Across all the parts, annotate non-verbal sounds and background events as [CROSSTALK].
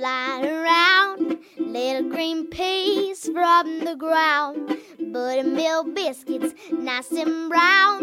flying around. Little green peas from the ground. Buttermilk biscuits, nice and brown.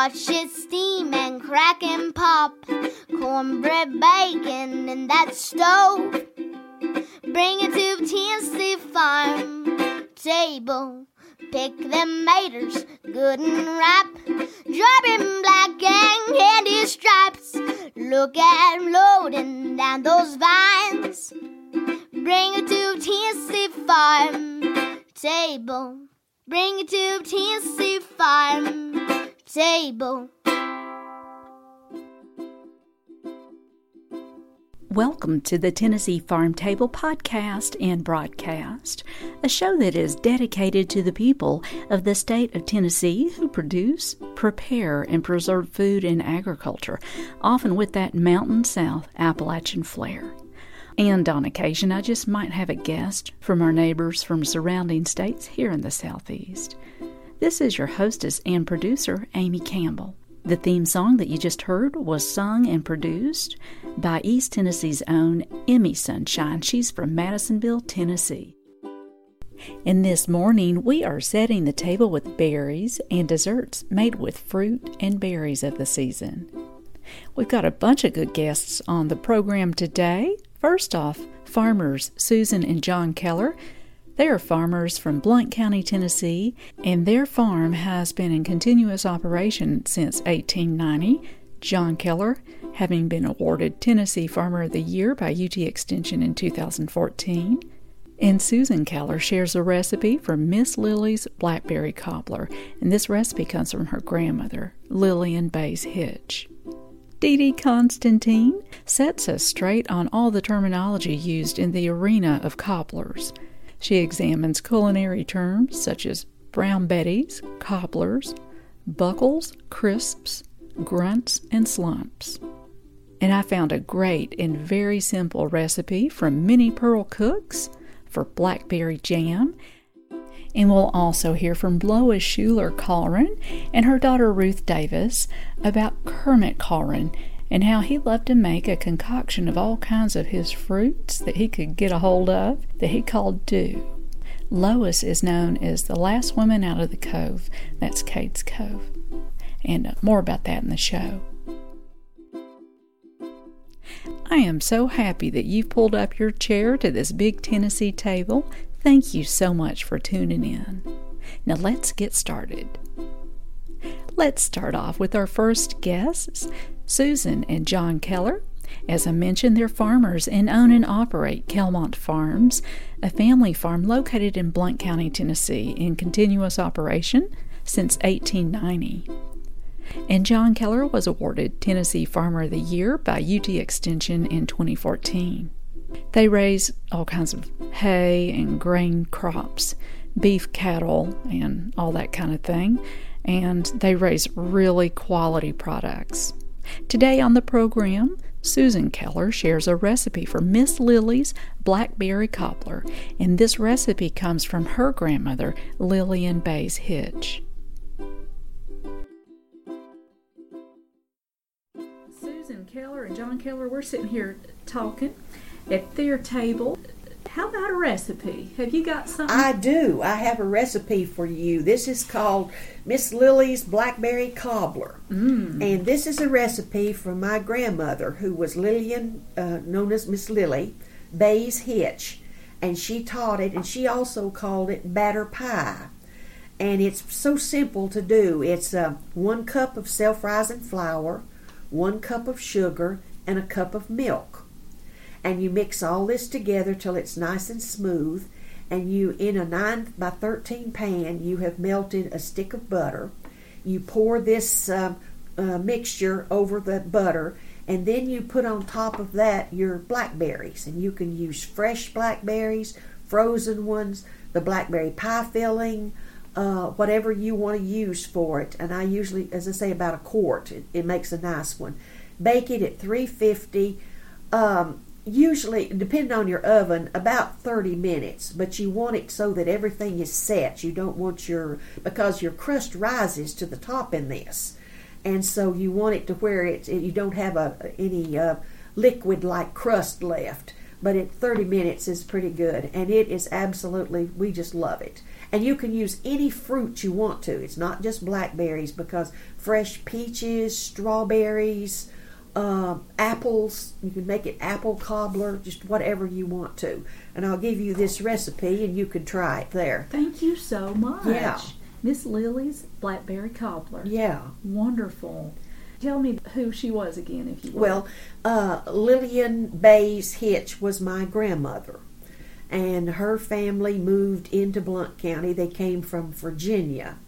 Watch it steam and crack and pop. Cornbread bacon in that stove. Bring it to Tennessee farm table. Pick them maters, good and ripe. Dropping black and candy stripes. Look at 'em loading down those vines. Bring it to Tennessee farm table. Bring it to Tennessee farm table. Welcome to the Tennessee Farm Table podcast and broadcast, a show that is dedicated to the people of the state of Tennessee who produce, prepare, and preserve food and agriculture, often with that Mountain South Appalachian flair. And on occasion, I just might have a guest from our neighbors from surrounding states here in the Southeast. This is your hostess and producer, Amy Campbell. The theme song that you just heard was sung and produced by East Tennessee's own Emi Sunshine. She's from Madisonville, Tennessee. And this morning, we are setting the table with berries and desserts made with fruit and berries of the season. We've got a bunch of good guests on the program today. First off, farmers Susan and John Keller they are farmers from Blount County, Tennessee, and their farm has been in continuous operation since 1890. John Keller, having been awarded Tennessee Farmer of the Year by UT Extension in 2014. And Susan Keller shares a recipe for Miss Lily's Blackberry Cobbler, and this recipe comes from her grandmother, Lillian Bays Hitch. Dee Dee Constantine sets us straight on all the terminology used in the arena of cobblers. She examines culinary terms such as brown betties, cobblers, buckles, crisps, grunts, and slumps. And I found a great and very simple recipe from Minnie Pearl Cooks for blackberry jam. And we'll also hear from Lois Schuler Caughron and her daughter Ruth Davis about Kermit Caughron and how he loved to make a concoction of all kinds of his fruits that he could get a hold of that he called dew. Lois is known as the last woman out of the cove. That's Cades Cove. And uh, more about that in the show. I am so happy that you've pulled up your chair to this big Tennessee table. Thank you so much for tuning in. Now let's get started. Let's start off with our first guests. Susan and John Keller. As I mentioned, they're farmers and own and operate Kelmont Farms, a family farm located in Blount County, Tennessee, in continuous operation since 1890. And John Keller was awarded Tennessee Farmer of the Year by UT Extension in 2014. They raise all kinds of hay and grain crops, beef cattle, and all that kind of thing, and they raise really quality products. Today on the program, Susan Keller shares a recipe for Miss Lily's blackberry cobbler, and this recipe comes from her grandmother, Lillian Bays Hitch. Susan Keller and John Keller, we're sitting here talking at their table. How about a recipe? Have you got something? I do. I have a recipe for you. This is called Miss Lily's Blackberry Cobbler. Mm. And this is a recipe from my grandmother, who was Lillian, uh, known as Miss Lily, Bays Hitch. And she taught it, and she also called it batter pie. And it's so simple to do. It's uh, one cup of self rising flour, one cup of sugar, and a cup of milk and you mix all this together till it's nice and smooth and you in a 9 by 13 pan you have melted a stick of butter you pour this uh, uh, mixture over the butter and then you put on top of that your blackberries and you can use fresh blackberries frozen ones the blackberry pie filling uh, whatever you want to use for it. And I usually, as I say, about a quart. It, it makes a nice one. Bake it at 350. Um, usually, depending on your oven, about 30 minutes. But you want it so that everything is set. You don't want your because your crust rises to the top in this, and so you want it to where it you don't have a any uh, liquid like crust left. But at 30 minutes is pretty good, and it is absolutely we just love it. And you can use any fruit you want to. It's not just blackberries because fresh peaches, strawberries, uh, apples. You can make it apple cobbler, just whatever you want to. And I'll give you this recipe, and you can try it there. Thank you so much. Yeah. Miss Lily's blackberry cobbler. Yeah. Wonderful. Tell me who she was again, if you will. Well, uh, Lillian Bays Hitch was my grandmother, and her family moved into Blount County. They came from Virginia,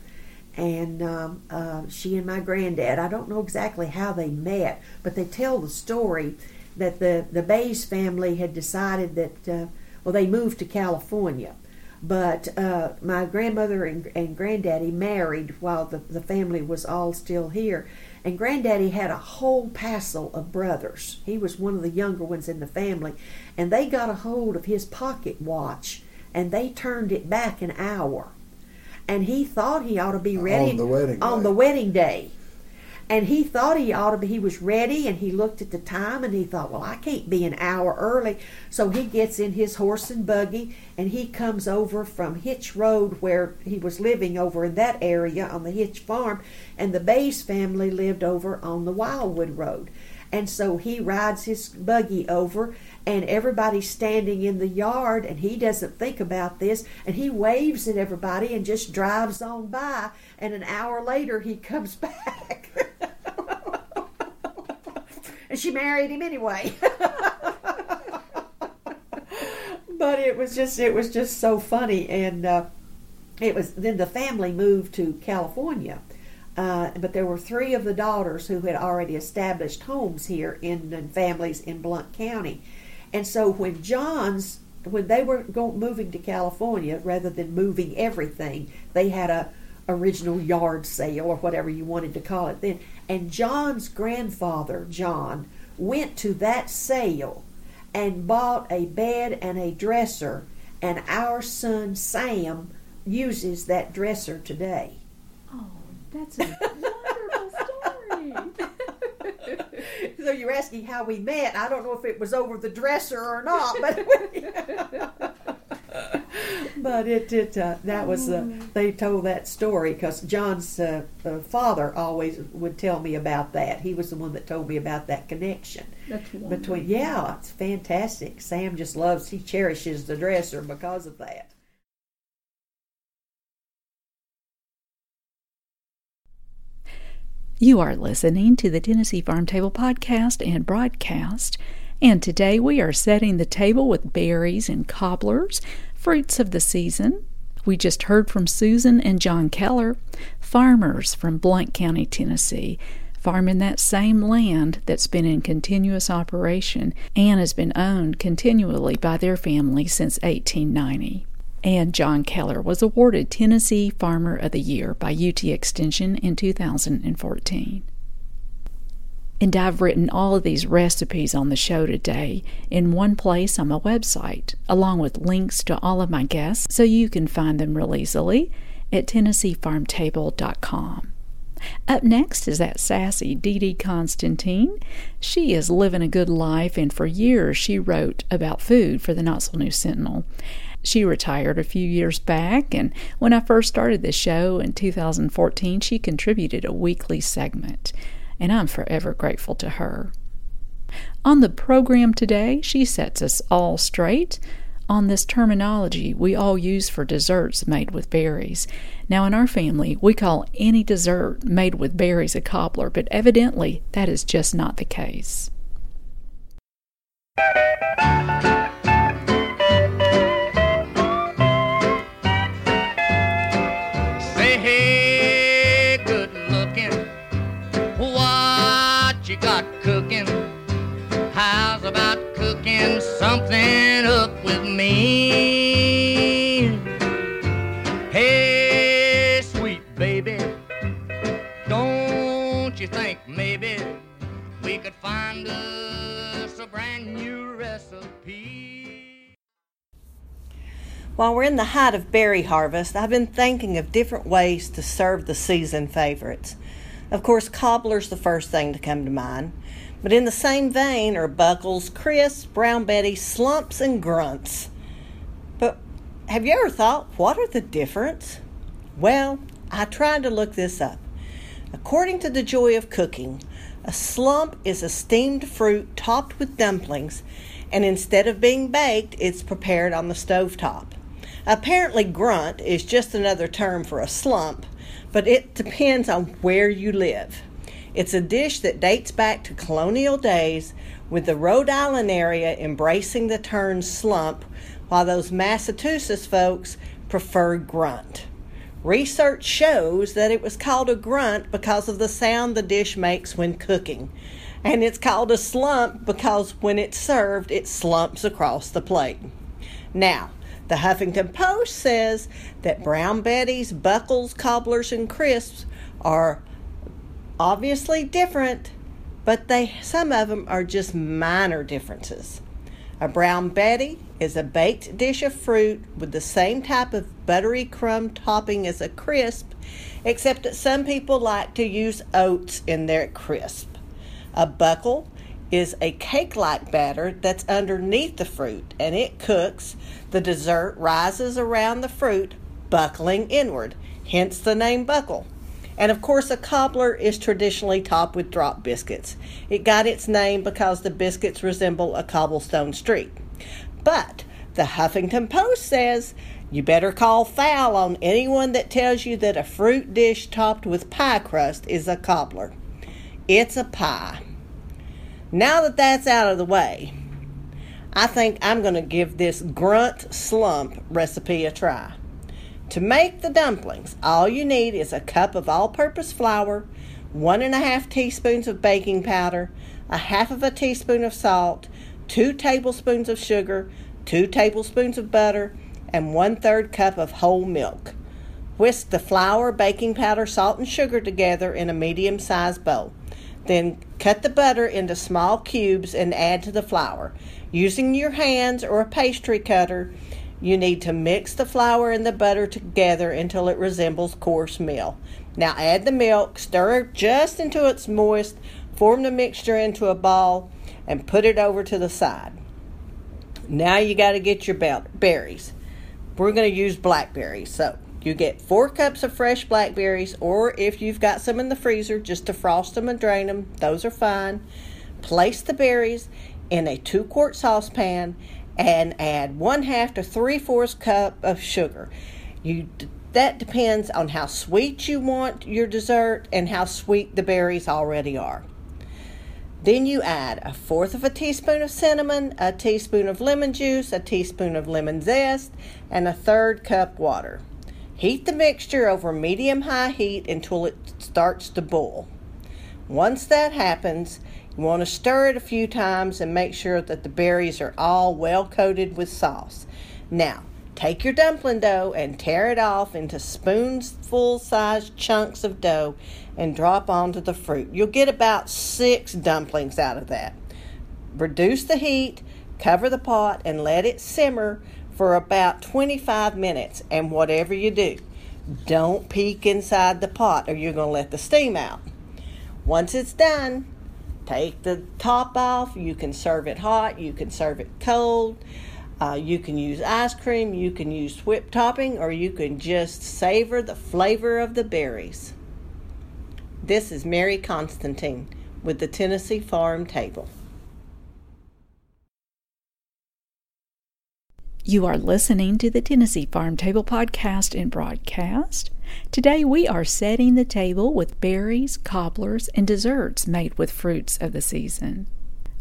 and um, uh, she and my granddad. I don't know exactly how they met, but they tell the story that the the Bays family had decided that uh, well they moved to California, but uh, my grandmother and, and granddaddy married while the the family was all still here. And granddaddy had a whole passel of brothers. He was one of the younger ones in the family, and they got a hold of his pocket watch and they turned it back an hour and he thought he ought to be ready On the wedding on day. the wedding day. And he thought he ought to be, he was ready and he looked at the time and he thought, well, I can't be an hour early. So he gets in his horse and buggy and he comes over from Hitch Road where he was living over in that area on the Hitch farm. And the Bays family lived over on the Wildwood Road. And so he rides his buggy over, and everybody's standing in the yard, and he doesn't think about this, and he waves at everybody and just drives on by. And an hour later, he comes [LAUGHS] back. and she married him anyway. [LAUGHS] but it was just it was just so funny and uh, it was then the family moved to California uh, but there were three of the daughters who had already established homes here in, in families in Blount County and so when John's when they were going, moving to California rather than moving everything they had a original yard sale or whatever you wanted to call it then and John's grandfather John went to that sale and bought a bed and a dresser, and our son Sam uses that dresser today. oh, that's a wonderful story. [LAUGHS] So you're asking how we met. I don't know if it was over the dresser or not, but [LAUGHS] but it it uh, that was uh, they told that story because John's uh, uh, father always would tell me about that. He was the one that told me about that connection. That's between yeah it's fantastic sam just loves he cherishes the dresser because of that You are listening to the Tennessee Farm Table podcast and broadcast, and today we are setting the table with berries and cobblers, fruits of the season. We just heard from Susan and John Keller, farmers from Blount County, Tennessee, farming that same land that's been in continuous operation and has been owned continually by their family since 1890 and John Keller was awarded Tennessee Farmer of the Year by UT Extension in 2014. And I've written all of these recipes on the show today in one place on my website, along with links to all of my guests, so you can find them real easily at TennesseeFarmTable.com. Up next is that sassy Dee Dee Constantine. She is living a good life, and for years she wrote about food for the Knoxville News Sentinel. She retired a few years back, and when I first started the show in 2014, she contributed a weekly segment, and I'm forever grateful to her. On the program today, she sets us all straight on this terminology we all use for desserts made with berries. Now, in our family, we call any dessert made with berries a cobbler, but evidently that is just not the case. something up with me. Hey, sweet baby, don't you think maybe we could find us a brand new recipe? While we're in the height of berry harvest, I've been thinking of different ways to serve the season favorites. Of course, cobbler's the first thing to come to mind but in the same vein are buckles, crisps, brown betty, slumps, and grunts. But have you ever thought, what are the difference? Well, I tried to look this up. According to The Joy of Cooking, a slump is a steamed fruit topped with dumplings, and instead of being baked, it's prepared on the stove top. Apparently, grunt is just another term for a slump, but it depends on where you live. It's a dish that dates back to colonial days, with the Rhode Island area embracing the term slump, while those Massachusetts folks prefer grunt. Research shows that it was called a grunt because of the sound the dish makes when cooking. And it's called a slump because when it's served, it slumps across the plate. Now, the Huffington Post says that brown betties, buckles, cobblers, and crisps are obviously different, but they some of them are just minor differences. A brown betty is a baked dish of fruit with the same type of buttery crumb topping as a crisp, except that some people like to use oats in their crisp. A buckle is a cake like batter that's underneath the fruit and it cooks. The dessert rises around the fruit, buckling inward, hence the name buckle. And of course, a cobbler is traditionally topped with drop biscuits. It got its name because the biscuits resemble a cobblestone street. But the Huffington Post says you better call foul on anyone that tells you that a fruit dish topped with pie crust is a cobbler. It's a pie. Now that that's out of the way, I think I'm going to give this grunt slump recipe a try. To make the dumplings, all you need is a cup of all purpose flour, one and a half teaspoons of baking powder, a half of a teaspoon of salt, two tablespoons of sugar, two tablespoons of butter, and one third cup of whole milk. Whisk the flour, baking powder, salt, and sugar together in a medium sized bowl. Then cut the butter into small cubes and add to the flour. Using your hands or a pastry cutter, you need to mix the flour and the butter together until it resembles coarse meal. Now add the milk, stir just until it's moist, form the mixture into a ball, and put it over to the side. Now you got to get your berries. We're going to use blackberries. So you get four cups of fresh blackberries, or if you've got some in the freezer, just to frost them and drain them. Those are fine. Place the berries in a two quart saucepan and add one half to three fourths cup of sugar. You that depends on how sweet you want your dessert and how sweet the berries already are. Then you add a fourth of a teaspoon of cinnamon, a teaspoon of lemon juice, a teaspoon of lemon zest, and a third cup water. Heat the mixture over medium high heat until it starts to boil. Once that happens, you want to stir it a few times and make sure that the berries are all well coated with sauce. Now, take your dumpling dough and tear it off into spoonful sized chunks of dough and drop onto the fruit. You'll get about six dumplings out of that. Reduce the heat, cover the pot, and let it simmer for about 25 minutes. And whatever you do, don't peek inside the pot or you're going to let the steam out. Once it's done, take the top off. You can serve it hot, you can serve it cold. Uh, you can use ice cream, you can use whipped topping, or you can just savor the flavor of the berries. This is Mary Constantine with the Tennessee Farm Table. You are listening to the Tennessee Farm Table podcast and broadcast. Today we are setting the table with berries, cobblers, and desserts made with fruits of the season.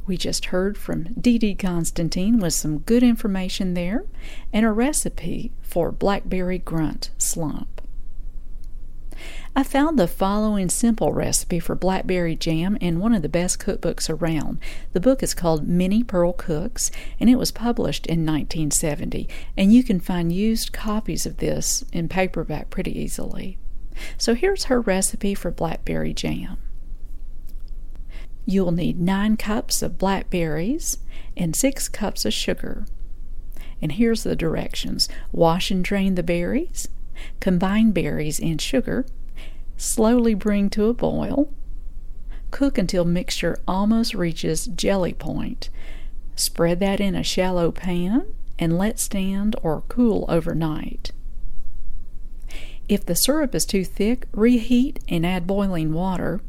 We just heard from Dee Dee Constantine with some good information there and a recipe for blackberry grunt slump. I found the following simple recipe for blackberry jam in one of the best cookbooks around. The book is called Minnie Pearl Cooks, and it was published in 1970, and you can find used copies of this in paperback pretty easily. So here's her recipe for blackberry jam. You'll need 9 cups of blackberries and 6 cups of sugar. And here's the directions wash and drain the berries, combine berries and sugar, slowly bring to a boil, cook until mixture almost reaches jelly point. Spread that in a shallow pan and let stand or cool overnight. If the syrup is too thick, reheat and add boiling water,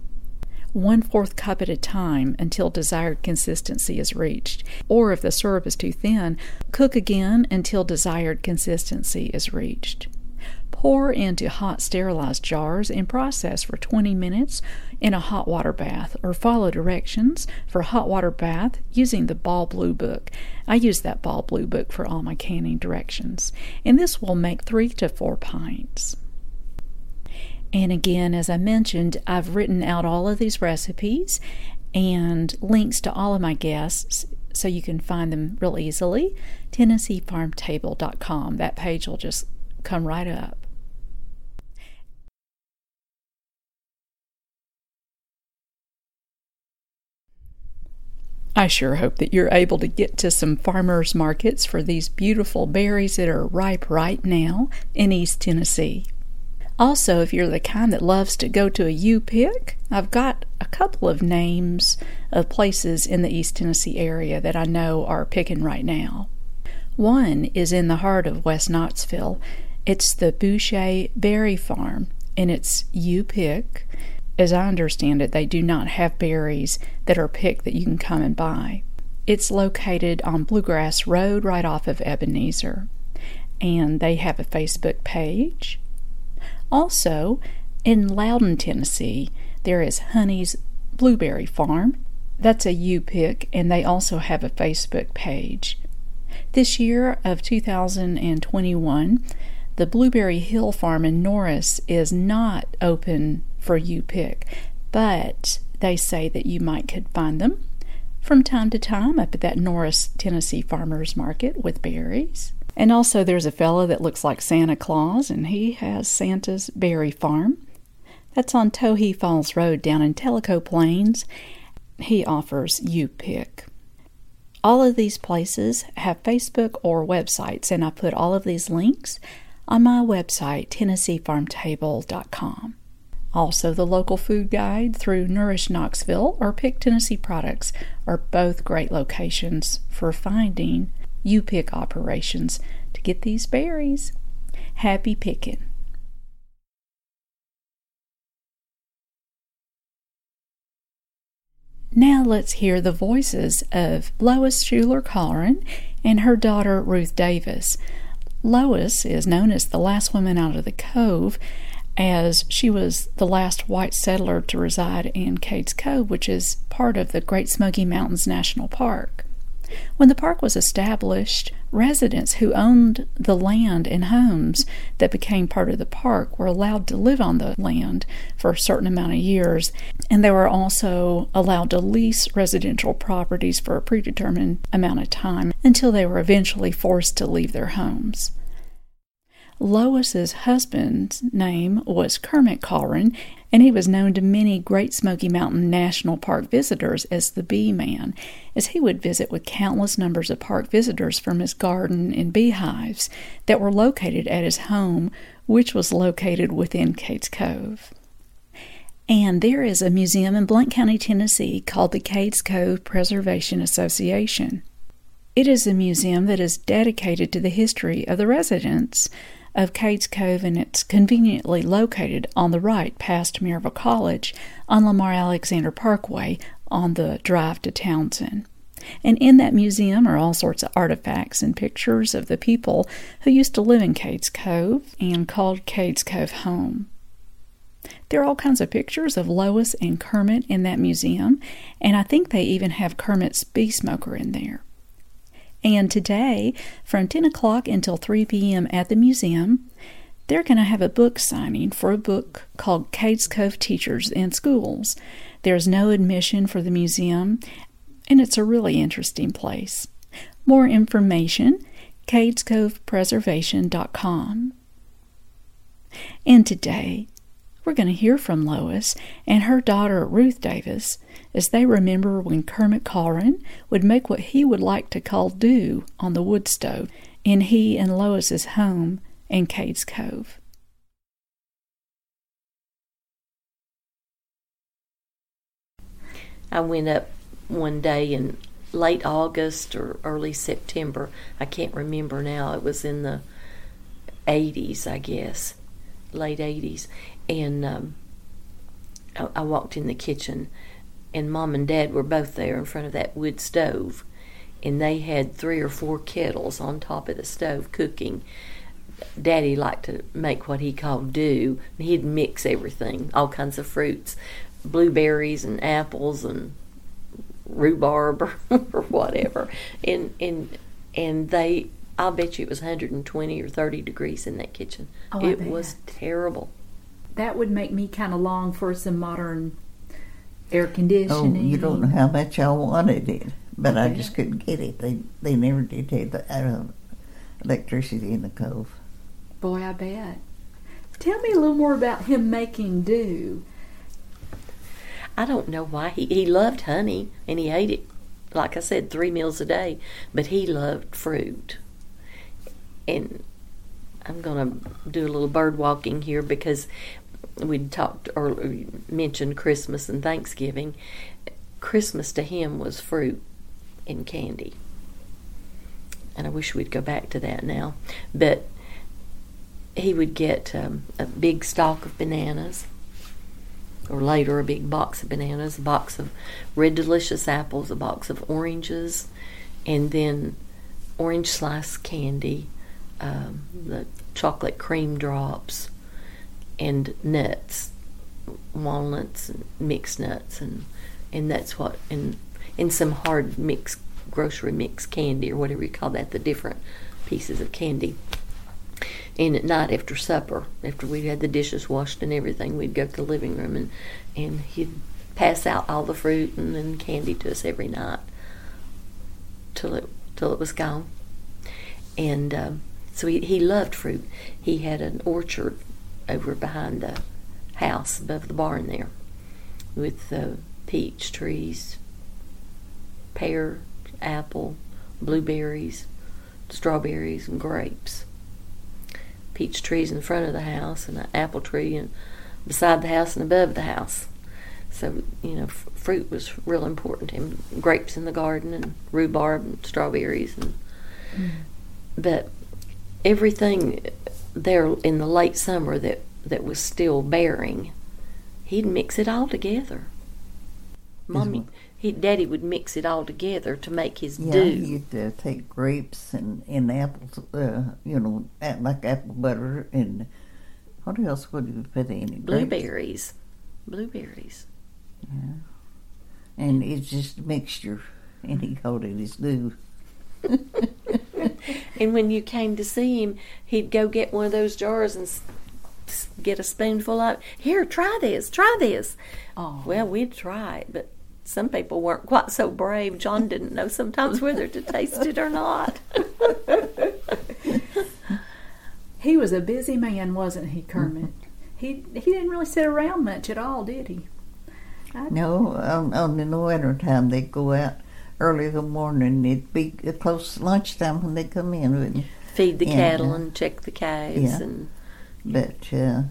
one fourth cup at a time until desired consistency is reached. Or if the syrup is too thin, cook again until desired consistency is reached. Pour into hot sterilized jars and process for 20 minutes in a hot water bath or follow directions for hot water bath using the Ball Blue Book. I use that Ball Blue Book for all my canning directions. And this will make 3 to 4 pints. And again, as I mentioned, I've written out all of these recipes and links to all of my guests so you can find them real easily. TennesseeFarmTable.com. That page will just come right up. I sure hope that you're able to get to some farmers markets for these beautiful berries that are ripe right now in East Tennessee. Also, if you're the kind that loves to go to a U pick, I've got a couple of names of places in the East Tennessee area that I know are picking right now. One is in the heart of West Knoxville. It's the Boucher Berry Farm, and it's U pick. As I understand it, they do not have berries that are picked that you can come and buy. It's located on Bluegrass Road right off of Ebenezer, and they have a Facebook page also, in Loudon, Tennessee, there is Honey's Blueberry Farm. That's a U pick, and they also have a Facebook page. This year of 2021, the Blueberry Hill Farm in Norris is not open for U pick, but they say that you might could find them from time to time up at that Norris, Tennessee Farmers Market with berries. And also, there's a fellow that looks like Santa Claus, and he has Santa's Berry Farm. That's on Towhee Falls Road down in Tellico Plains. He offers you Pick. All of these places have Facebook or websites, and I put all of these links on my website, TennesseeFarmTable.com. Also, the local food guide through Nourish Knoxville or Pick Tennessee Products are both great locations for finding U pick operations to get these berries. Happy picking. Now let's hear the voices of Lois Schuler Caughron and her daughter Ruth Davis. Lois is known as the last woman out of the cove as she was the last white settler to reside in Cades Cove, which is part of the Great Smoky Mountains National Park. When the park was established, residents who owned the land and homes that became part of the park were allowed to live on the land for a certain amount of years, and they were also allowed to lease residential properties for a predetermined amount of time until they were eventually forced to leave their homes. Lois's husband's name was Kermit Caughron, and he was known to many Great Smoky Mountain National Park visitors as the Bee Man, as he would visit with countless numbers of park visitors from his garden and beehives that were located at his home, which was located within Cades Cove. And there is a museum in Blount County, Tennessee called the Cades Cove Preservation Association. It is a museum that is dedicated to the history of the residents of Cades Cove, and it's conveniently located on the right past Maryville College on Lamar Alexander Parkway on the drive to Townsend. And in that museum are all sorts of artifacts and pictures of the people who used to live in Cades Cove and called Cades Cove home. There are all kinds of pictures of Lois and Kermit in that museum, and I think they even have Kermit's bee smoker in there. And today, from 10 o'clock until 3 p.m. at the museum, they're going to have a book signing for a book called Cades Cove Teachers and Schools. There's no admission for the museum, and it's a really interesting place. More information, cadescovepreservation.com. And today, We're going to hear from Lois and her daughter Ruth Davis as they remember when Kermit Caughron would make what he would like to call dew on the wood stove in he and Lois's home in Cades Cove. I went up one day in late August or early September. I can't remember now. It was in the 80s, I guess, late 80s. And um, I, I walked in the kitchen, and mom and dad were both there in front of that wood stove. And they had three or four kettles on top of the stove cooking. Daddy liked to make what he called dew. He'd mix everything, all kinds of fruits, blueberries and apples and rhubarb or, [LAUGHS] or whatever. And and and they I'll bet you it was 120 or 30 degrees in that kitchen. Oh, it was terrible. That would make me kind of long for some modern air conditioning. Oh, conditioning. you don't know how much I wanted it, but I just couldn't get it. They they never did have the uh, electricity in the cove. Boy, I bet. Tell me a little more about him making dew. I don't know why he he loved honey and he ate it like I said 3 meals a day, but he loved fruit. And I'm going to do a little bird walking here because we'd talked or mentioned Christmas and Thanksgiving. Christmas to him was fruit and candy. And I wish we'd go back to that now. But he would get um, a big stalk of bananas, or later a big box of bananas, a box of red delicious apples, a box of oranges, and then orange slice candy, um, the chocolate cream drops, and nuts, walnuts, and mixed nuts, and and that's what and and some hard mixed grocery mix candy or whatever you call that, the different pieces of candy. And at night after supper, after we'd had the dishes washed and everything, we'd go to the living room and and he'd pass out all the fruit and, and candy to us every night till it till it was gone. And um, so he, he loved fruit. He had an orchard over behind the house above the barn there with uh, peach trees, pear, apple, blueberries, strawberries, and grapes. Peach trees in front of the house, and an apple tree and beside the house and above the house. So you know, f- fruit was real important to him. Grapes in the garden and rhubarb and strawberries, and but everything there in the late summer that that was still bearing, he'd mix it all together. Mommy, he, Daddy would mix it all together to make his Yeah, dew. you'd uh, take grapes and, and apples, uh, you know, like apple butter and what else would you put in it? Blueberries, blueberries. And it's just a mixture, and he called it his dew. [LAUGHS] And when you came to see him, he'd go get one of those jars and s- s- get a spoonful of. Here, try this. Try this. Oh. Well, we'd try it, but some people weren't quite so brave. John didn't know sometimes whether to taste it or not. [LAUGHS] He was a busy man, wasn't he, Kermit? He he didn't really sit around much at all, did he? No, on, on in the winter time they'd go out early in the morning. It'd be close to lunchtime when they come in, wouldn't? Feed the Yeah. cattle and check the calves, Yeah. and But uh,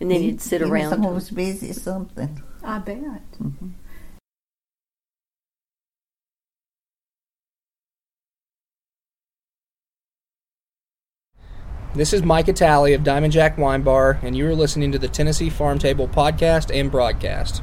and then he, he'd sit he around. was always busy something. I bet. This is Mike Talley of Diamond Jack Wine Bar, and you are listening to the Tennessee Farm Table podcast and broadcast.